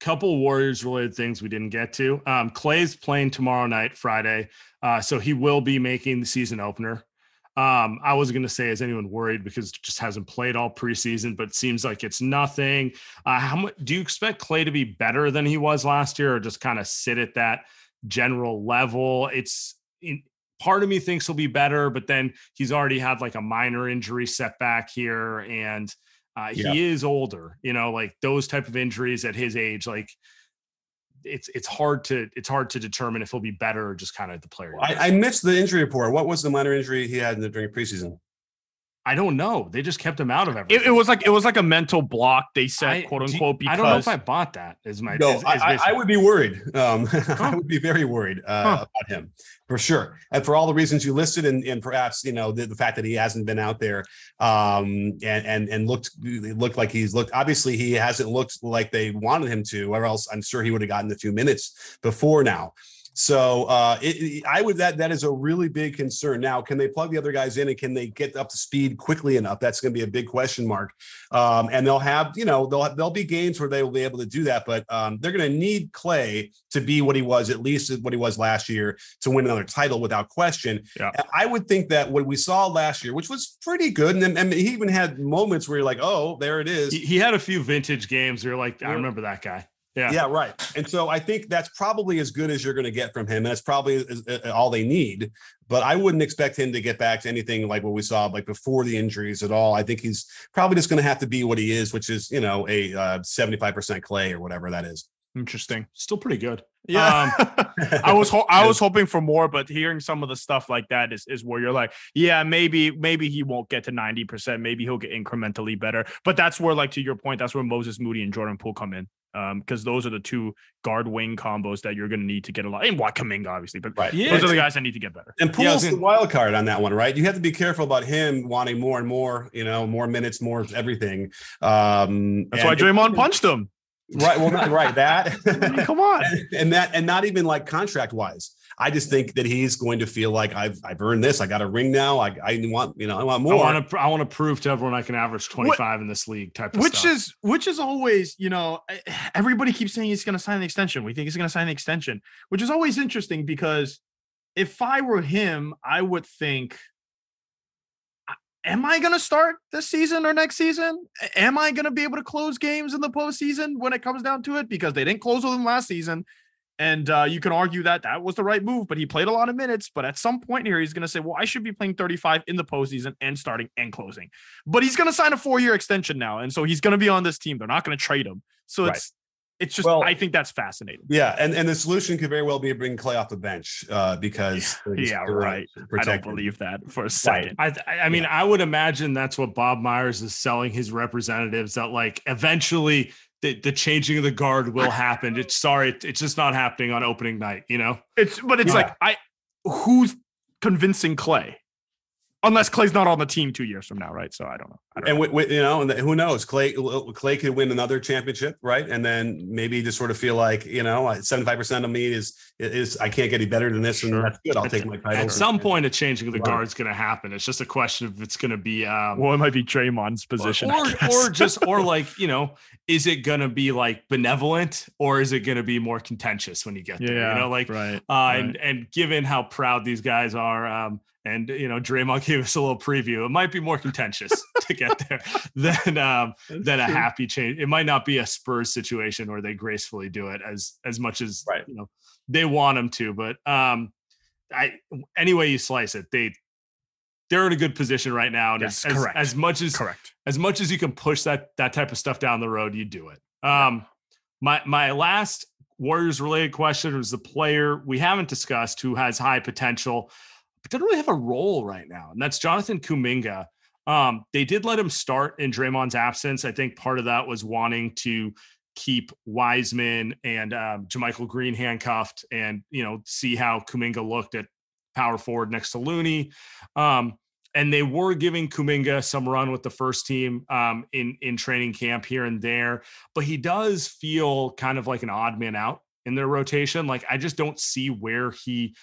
A: Couple Warriors related things we didn't get to. Um, Klay's playing tomorrow night, Friday, uh, so he will be making the season opener. Um, I wasn't going to say is anyone worried because just hasn't played all preseason, but seems like it's nothing. Uh, how much do you expect Klay to be better than he was last year, or just kind of sit at that general level? It's in, part of me thinks he'll be better, but then he's already had like a minor injury setback here, and uh,
C: Yeah.
A: he is older. You know, like those type of injuries at his age, like it's it's hard to it's hard to determine if he'll be better or just kind of the player.
C: I, I missed the injury report. What was the minor injury he had in the, during preseason?
A: I don't know. They just kept him out of everything.
B: It, it was like it was like a mental block. They said,
A: I-
B: quote
A: do
B: unquote, because
A: I don't know if I bought that. Is my
C: No,
A: is- is
C: I, I, I would be worried. Um, I would be very worried uh,
B: Huh.
C: about him for sure, and for all the reasons you listed, and, and perhaps you know the, the fact that he hasn't been out there um, and and and looked looked like he's looked. Obviously, he hasn't looked like they wanted him to, or else I'm sure he would have gotten a few minutes before now. So uh, it, I would that that is a really big concern. Now, can they plug the other guys in and can they get up to speed quickly enough? That's going to be a big question mark. Um, and they'll have you know they'll there'll be games where they will be able to do that, but um, they're going to need Klay to be what he was at least what he was last year to win another title without question.
B: Yeah.
C: I would think that what we saw last year, which was pretty good, and, then- and he even had moments where you're like, oh, there it is.
A: he, he had a few vintage games. Where you're like, I remember that guy. Yeah.
C: Yeah, right. And so I think that's probably as good as you're going to get from him. And that's probably uh, all they need. But I wouldn't expect him to get back to anything like what we saw like before the injuries at all. I think he's probably just going to have to be what he is, which is you know a uh, 75% Klay or whatever that is.
B: interesting.
A: Still pretty good.
B: Yeah. I was ho- I was hoping for more, but hearing some of the stuff like that is, is where you're like, yeah, maybe maybe he won't get to 90%. Maybe he'll get incrementally better. But that's where, like to your point, that's where Moses Moody and Jordan Poole come in. Um, because those are the two guard wing combos that you're gonna need to get a lot. And Kuminga, obviously, but
C: Right.
A: Yeah.
B: those are the guys that need to get better.
C: And
A: Yeah, I was
C: the wild card on that one, right? You have to be careful about him wanting more and more, you know, more minutes, more everything. Um,
B: That's why
C: and-
B: Draymond punched him.
C: Right. Well, not right. That.
B: I mean, come on.
C: and, and that and not even like contract wise i just think that he's going to feel like i've i've earned this. I got a ring now. I, I want you know i want more.
A: I want to I want to prove to everyone I can average 25 in this league type of
B: which
A: stuff.
B: is which is always you know everybody keeps saying he's going to sign the extension. We think he's going to sign the extension which is always interesting because if i were him i would think am i going to start this season or next season? Am i going to be able to close games in the postseason when it comes down to it? Because they didn't close with him last season and uh, you can argue that that was the right move, but he played a lot of minutes. But at some point here, he's going to say, "Well, I should be playing 35 in the postseason and starting and closing." But he's going to sign a four-year extension now, and so he's going to be on this team. They're not going to trade him. So
C: Right.
B: it's it's just
C: Well-
B: I think that's fascinating.
C: Yeah, and and the solution could very well be to bring Klay off the bench uh, because they're
B: Yeah,
C: they're not
B: right. I don't believe that for a second.
A: I, I mean, I would imagine that's what Bob Myers is selling his representatives that like eventually the, the changing of the guard will happen. It's sorry, it- it's just not happening on opening night, you know?
B: It's but it's
C: Yeah.
B: like I who's convincing Klay? Unless Klay's not on the team two years from now, right? So I don't know. I don't
C: And
B: know.
C: wi- wi- you know, and who knows? Klay Klay could win another championship, right? And then maybe just sort of feel like you know, seventy five percent of me is is I can't get any better than this, and
B: Sure.
C: that's good. I'll
A: At
C: take my title.
A: At some point, a changing of the
C: Right.
A: is going to happen. It's just a question of it's going to be um,
B: well, it might be Draymond's position,
A: or or just or like you know, is it going to be like benevolent or is it going to be more contentious when you get there?
B: yeah,
A: You know, like
B: right.
A: uh,
B: right.
A: and and given how proud these guys are, um, and you know, Draymond gave us a little preview. It might be more contentious to get there than um, than a happy change. It might not be a Spurs situation where they gracefully do it as as much as
C: Right.
A: you know they want them to. But um, I any way you slice it, they they're in a good position right now, and
B: Yes,
A: as, as, as much as
B: correct.
A: as much as you can push that that type of stuff down the road, you do it. Um, my my last Warriors related question was the player we haven't discussed who has high potential, but doesn't really have a role right now, and that's Jonathan Kuminga. Um, they did let him start in Draymond's absence. I think part of that was wanting to keep Wiseman and um, JaMychal Green handcuffed, and you know see how Kuminga looked at power forward next to Looney. Um, and they were giving Kuminga some run with the first team um, in in training camp here and there, but he does feel kind of like an odd man out in their rotation. Like I just don't see where he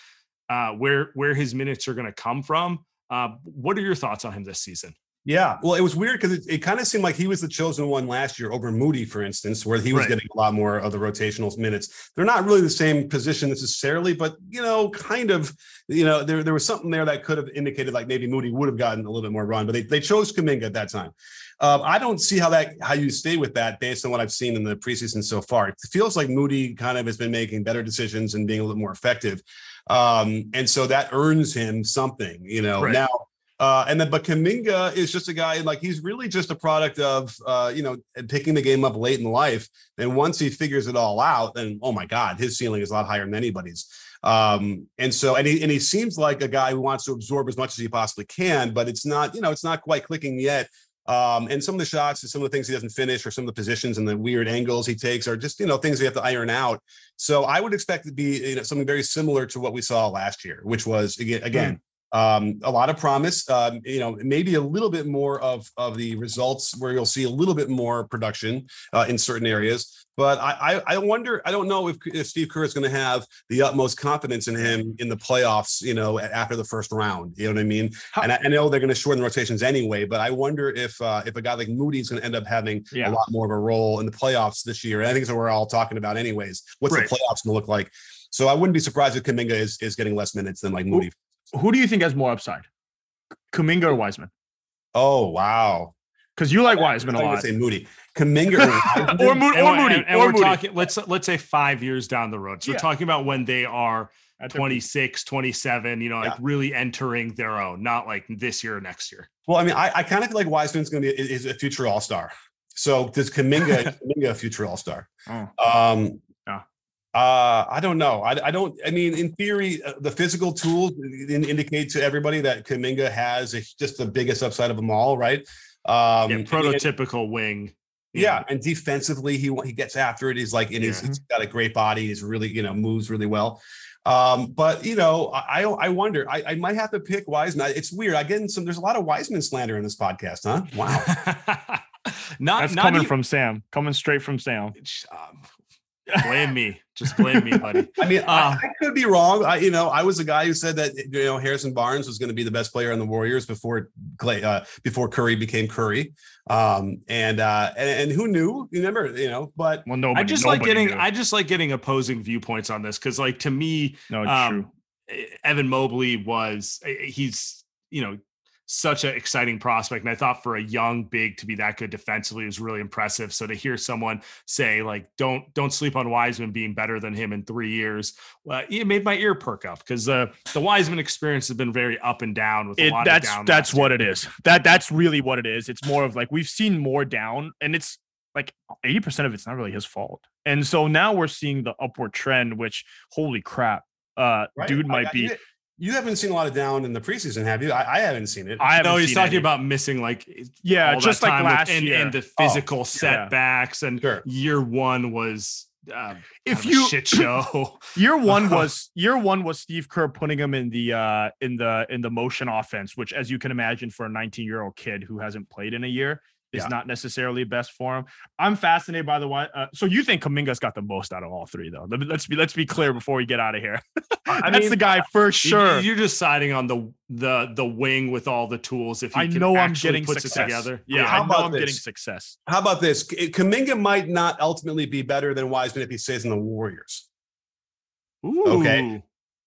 A: uh, where where his minutes are going to come from. Uh, what are your thoughts on him this season?
C: Yeah, well, it was weird because it, it kind of seemed like he was the chosen one last year over Moody, for instance, where he was
A: Right.
C: getting a lot more of the rotational minutes. They're not really the same position necessarily, but you know, kind of, you know, there there was something there that could have indicated like maybe Moody would have gotten a little bit more run, but they, they chose Kuminga at that time. Um, I don't see how that how you stay with that based on what I've seen in the preseason so far. It feels like Moody kind of has been making better decisions and being a little more effective, um, and so that earns him something. You know,
A: Right.
C: now uh, and then, but Kuminga is just a guy like he's really just a product of, uh, you know, picking the game up late in life. And once he figures it all out, then oh my God, his ceiling is a lot higher than anybody's. Um, and so, and he and he seems like a guy who wants to absorb as much as he possibly can, but it's not, you know, it's not quite clicking yet. Um, and some of the shots and some of the things he doesn't finish, or some of the positions and the weird angles he takes, are just you know things we have to iron out. So I would expect to be you know something very similar to what we saw last year, which was again again um, a lot of promise. Um, you know, maybe a little bit more of of the results where you'll see a little bit more production uh, in certain areas. But I, I I wonder. I don't know if, if Steve Kerr is going to have the utmost confidence in him in the playoffs. You know, after the first round. You know what I mean? And I, I know they're going to shorten the rotations anyway. But I wonder if uh, if a guy like Moody is going to end up having
B: Yeah.
C: a lot more of a role in the playoffs this year. And I think that's what we're all talking about, anyways. What's
A: Right.
C: the playoffs going to look like? So I wouldn't be surprised if Kuminga is is getting less minutes than like Moody.
B: Who do you think has more upside? Kuminga or Wiseman?
C: Oh wow.
B: Because you like Wiseman a
C: I was
B: lot.
C: gonna say Moody. Kuminga or,
B: Or, Mo-
A: And
B: or Moody.
A: and, and
B: or
A: we're
B: Moody.
A: talking. Let's let's say five years down the road. So
B: Yeah.
A: we're talking about when they are 26, 27. You know, like really entering their own, not like this year or next year.
C: Well, I mean, I, I kind of feel like Wiseman's going to be is a future All Star. So does Kuminga, Kuminga a future All Star?
B: Oh.
C: Um,
B: Yeah.
C: Uh, I don't know. I, I don't. I mean, in theory, uh, the physical tools in, indicate to everybody that Kuminga has a, just the biggest upside of them all, right? Um,
A: Yeah,
C: and-
A: prototypical wing. you
C: Yeah, and defensively, he he gets after it. He's like, and he's, he's got a great body. He's really, you know, moves really well. Um, but you know, I I I wonder. I, I might have to pick Wiseman. It's weird. I get in some. There's a lot of Wiseman slander in this podcast, huh? Wow.
A: not
B: That's
A: not
B: coming
A: even-
B: from Sam. Coming straight from Sam.
A: um, blame me. Just blame me, buddy.
C: I mean,
A: Uh,
C: I, I could be wrong. I, you know, I was the guy who said that you know Harrison Barnes was going to be the best player on the Warriors before Klay, uh, before Curry became Curry. Um, and uh, and, and who knew? You remember, you know, but
B: Well, nobody.
A: I just like getting
B: knew.
A: I just like getting opposing viewpoints on this because like to me
B: no, it's
A: um,
B: true.
A: Evan Mobley was he's you know such an exciting prospect and I thought for a young big to be that good defensively was really impressive so to hear someone say like don't don't sleep on Wiseman being better than him in 3 years well, it made my ear perk up because uh, the Wiseman experience has been very up and down with a
B: It,
A: lot
B: that's
A: of down
B: that's what
A: year.
B: it is. That that's really what it is. It's more of like we've seen more down, and it's like eighty percent of it's not really his fault. And so now we're seeing the upward trend, which holy crap, uh,
C: Right?
B: dude might
C: I-
B: be.
C: You, you haven't seen a lot of down in the preseason, have you? I, I haven't seen it.
B: I haven't
A: No, he's talking
B: any.
A: about missing like
B: yeah,
A: all
B: just
A: that
B: like
A: time with-
B: last
A: and,
B: year.
A: and the physical setbacks and
C: Sure.
A: year one was uh,
B: If
A: kind of a
B: you-
A: shit show.
B: year one was year one was Steve Kerr putting him in the uh in the in the motion offense, which as you can imagine for a 19 year old kid who hasn't played in a year is
C: Yeah.
B: not necessarily best for him. I'm fascinated by the one. Uh, so you think Kuminga's got the most out of all three though? Let me- Let's be let's be clear before we get out of here.
C: I
B: That's
C: mean,
B: the guy for sure.
A: You're just siding on the the the wing with all the tools. If he
B: I
A: can
B: know I'm getting
A: puts
B: success.
A: it together,
B: Yeah,
C: How
B: I know
C: about
B: I'm getting
C: this?
B: success.
C: How about this? Kuminga might not ultimately be better than Wiseman if he stays in the Warriors. Okay.
A: Ooh.
C: I-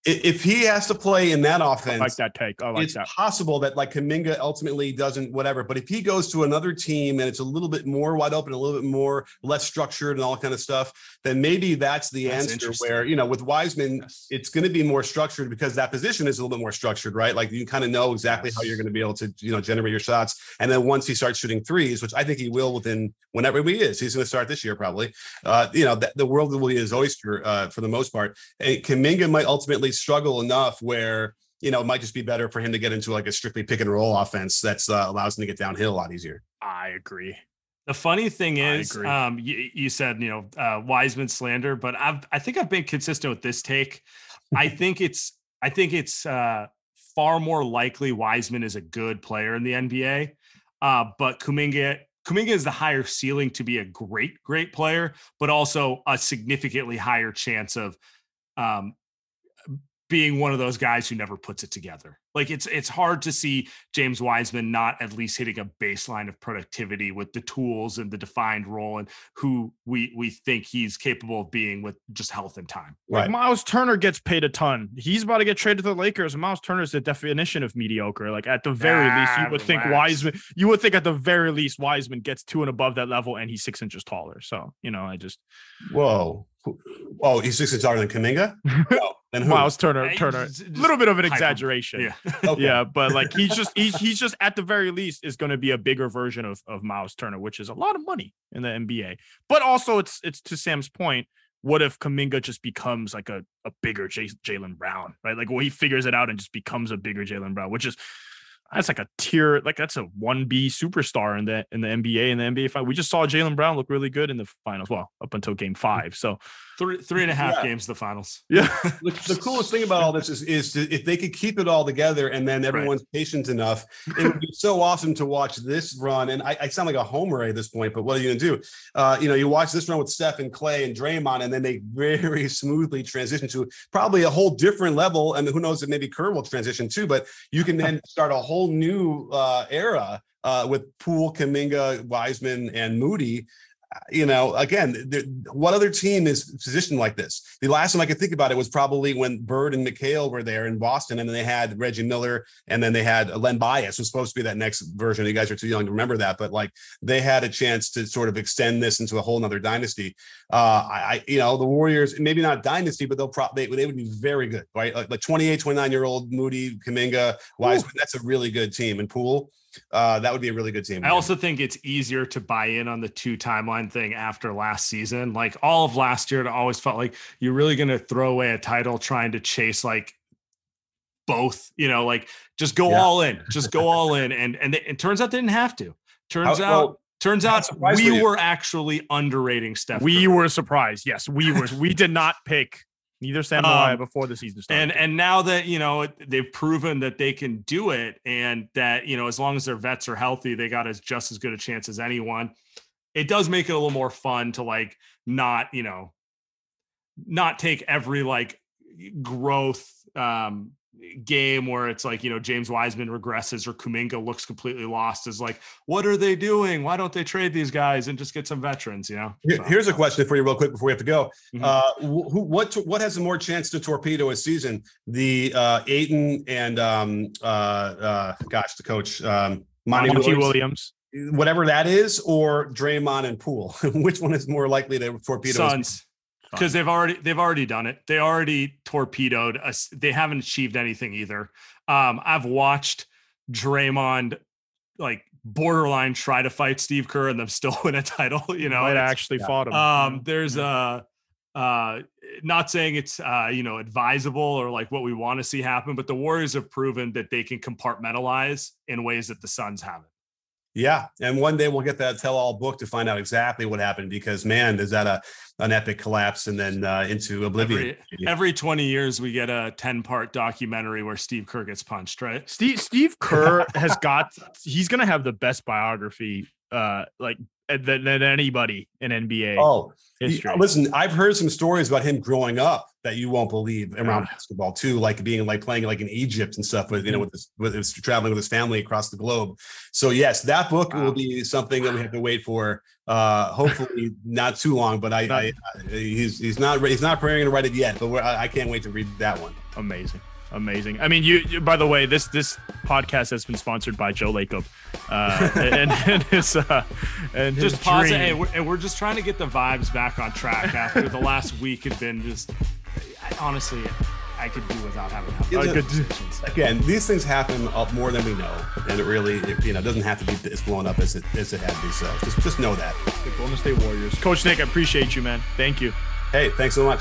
C: If he has to play in that
B: I
C: offense,
B: like that take. I like
C: it's
B: that.
C: possible that like Kuminga ultimately doesn't whatever. But if he goes to another team and it's a little bit more wide open, a little bit more less structured and all kind of stuff, then maybe that's the
A: That's
C: answer. Where you know with Wiseman,
A: Yes.
C: it's going to be more structured because that position is a little bit more structured, right? Like you kind of know exactly how you're going to be able to you know generate your shots. And then once he starts shooting threes, which I think he will within whenever he is, he's going to start this year probably. Uh, you know that the world will be his oyster uh, for the most part. And Kuminga might ultimately struggle enough where you know, it might just be better for him to get into like a strictly pick and roll offense that's uh, allows him to get downhill a lot easier.
B: I agree.
A: The funny thing is, um, you, you said you know uh, Wiseman slander, but I've I think I've been consistent with this take. I think it's I think it's uh, far more likely Wiseman is a good player in the NBA, uh, but Kuminga Kuminga is the higher ceiling to be a great great player, but also a significantly higher chance of um, being one of those guys who never puts it together. Like it's it's hard to see James Wiseman not at least hitting a baseline of productivity with the tools and the defined role and who we we think he's capable of being with just health and time.
B: Like Miles Turner gets paid a ton. He's about to get traded to the Lakers. Miles Turner is the definition of mediocre. Like at the very least, you
A: Ah,
B: would think. Wiseman. You would think at the very least Wiseman gets to and above that level, and he's six inches taller. So you know, I just
C: Whoa. Oh, he's six inches taller than Kuminga? No. Then who?
B: Miles Turner. Turner. A little bit of an exaggeration.
A: Yeah.
C: Okay.
B: Yeah, but like he's just he's he's just at the very least is going to be a bigger version of of Miles Turner, which is a lot of money in the NBA. But also, it's it's to Sam's point. What if Kuminga just becomes like a a bigger Jaylen Brown, right? Like, well, he figures it out and just becomes a bigger Jaylen Brown, which is that's like a tier, like that's a one B superstar in the in the NBA and the NBA. Final. We just saw Jaylen Brown look really good in the finals, well, up until Game mm. Five. So
A: Three three and a half
C: Yeah.
A: games the finals.
B: yeah,
C: the, the coolest thing about all this is, is to, if they could keep it all together and then everyone's patient enough, it would be so awesome to watch this run. And I, I sound like a homer at this point, but what are you going to do? Uh, you know, you watch this run with Steph and Klay and Draymond, and then they very smoothly transition to probably a whole different level. And who knows if maybe Kerr will transition too, but you can then start a whole new uh, era uh, with Poole, Kuminga, Wiseman, and Moody you know, again, there, what other team is positioned like this? The last time I could think about it was probably when Bird and McHale were there in Boston, and then they had Reggie Miller, and then they had Len Bias, who's supposed to be that next version. You guys are too young to remember that, but like they had a chance to sort of extend this into a whole nother dynasty. Uh, I, you know, the Warriors, maybe not dynasty, but they'll probably they would be very good, right? Like, like 28, 29 year old Moody, Kuminga, Wiseman, that's a really good team. And Poole, uh, that would be a really good team.
A: I also think it's easier to buy in on the two timeline thing after last season. Like all of last year, it always felt like you're really going to throw away a title trying to chase like both, you know, like just go
C: Yeah.
A: all in, just go all in. And, and it, it turns out they didn't have to. Turns
C: How-
A: out,
C: well,
A: turns out we
C: you.
A: were actually underrating Steph.
B: we
A: Curry.
B: were surprised. Yes, we were. We did not pick neither Sam nor I
A: Um,
B: before the season started.
A: and and now that you know they've proven that they can do it and that you know as long as their vets are healthy they got as just as good a chance as anyone it does make it a little more fun to like not you know not take every like growth um game where it's like you know James Wiseman regresses or Kuminga looks completely lost is like what are they doing why don't they trade these guys and just get some veterans you know So-
C: Here's a question for you, real quick, before we have to go.
A: Mhm.
C: Uh, who, what, what has more chance to torpedo a season? The uh, Ayton and um, uh, uh, gosh, the coach, um, Monty,
B: Monty
C: Williams,
B: Williams.
C: whatever that is, or Draymond and Poole. Which one is more likely to torpedo? a season?
A: Suns because they've already they've already done it. They already torpedoed us. They haven't achieved anything either. Um, I've watched Draymond like borderline try to fight Steve Kerr and then still win a title. You know,
B: might actually
C: yeah.
B: fought him.
A: um, there's a uh, not saying it's uh, you know advisable or like what we want to see happen, but the Warriors have proven that they can compartmentalize in ways that the Suns haven't.
C: Yeah, and one day we'll get that tell-all book to find out exactly what happened. Because man, is that a an epic collapse and then uh, into oblivion?
A: Every 20 years, we get a 10 part documentary where Steve Kerr gets punched, right?
B: Steve Steve Kerr has got he's gonna have the best biography uh like than, than anybody in NBA
C: oh,
B: history.
C: listen, I've heard some stories about him growing up that you won't believe around
B: Yeah.
C: basketball too, like being like playing like in Egypt and stuff with you know with his with his traveling with his family across the globe. So yes, that book
A: Wow.
C: will be something that we have to wait for. Uh, hopefully not too long, but I, I, I he's he's not he's not preparing to write it yet, but we're, I, I can't wait to read that one.
B: amazing amazing i mean you, you by the way this this podcast has been sponsored by joe lacob uh and, and his uh and his
A: Just pause it. Hey, we're, and we're just trying to get the vibes back on track after the last week had been just I, honestly, I could do without having to
C: Yeah,
A: have
B: good.
A: conversations.
C: Again, these things happen up more than we know, and it really it, you know doesn't have to be as blown up as it as it had to be. So just just know that.
B: the golden state warriors coach nick i appreciate you man thank you
C: Hey, thanks so much.